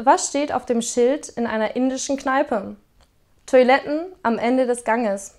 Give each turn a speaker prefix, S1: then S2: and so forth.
S1: Was steht auf dem Schild in einer indischen Kneipe? Toiletten am Ende des Ganges.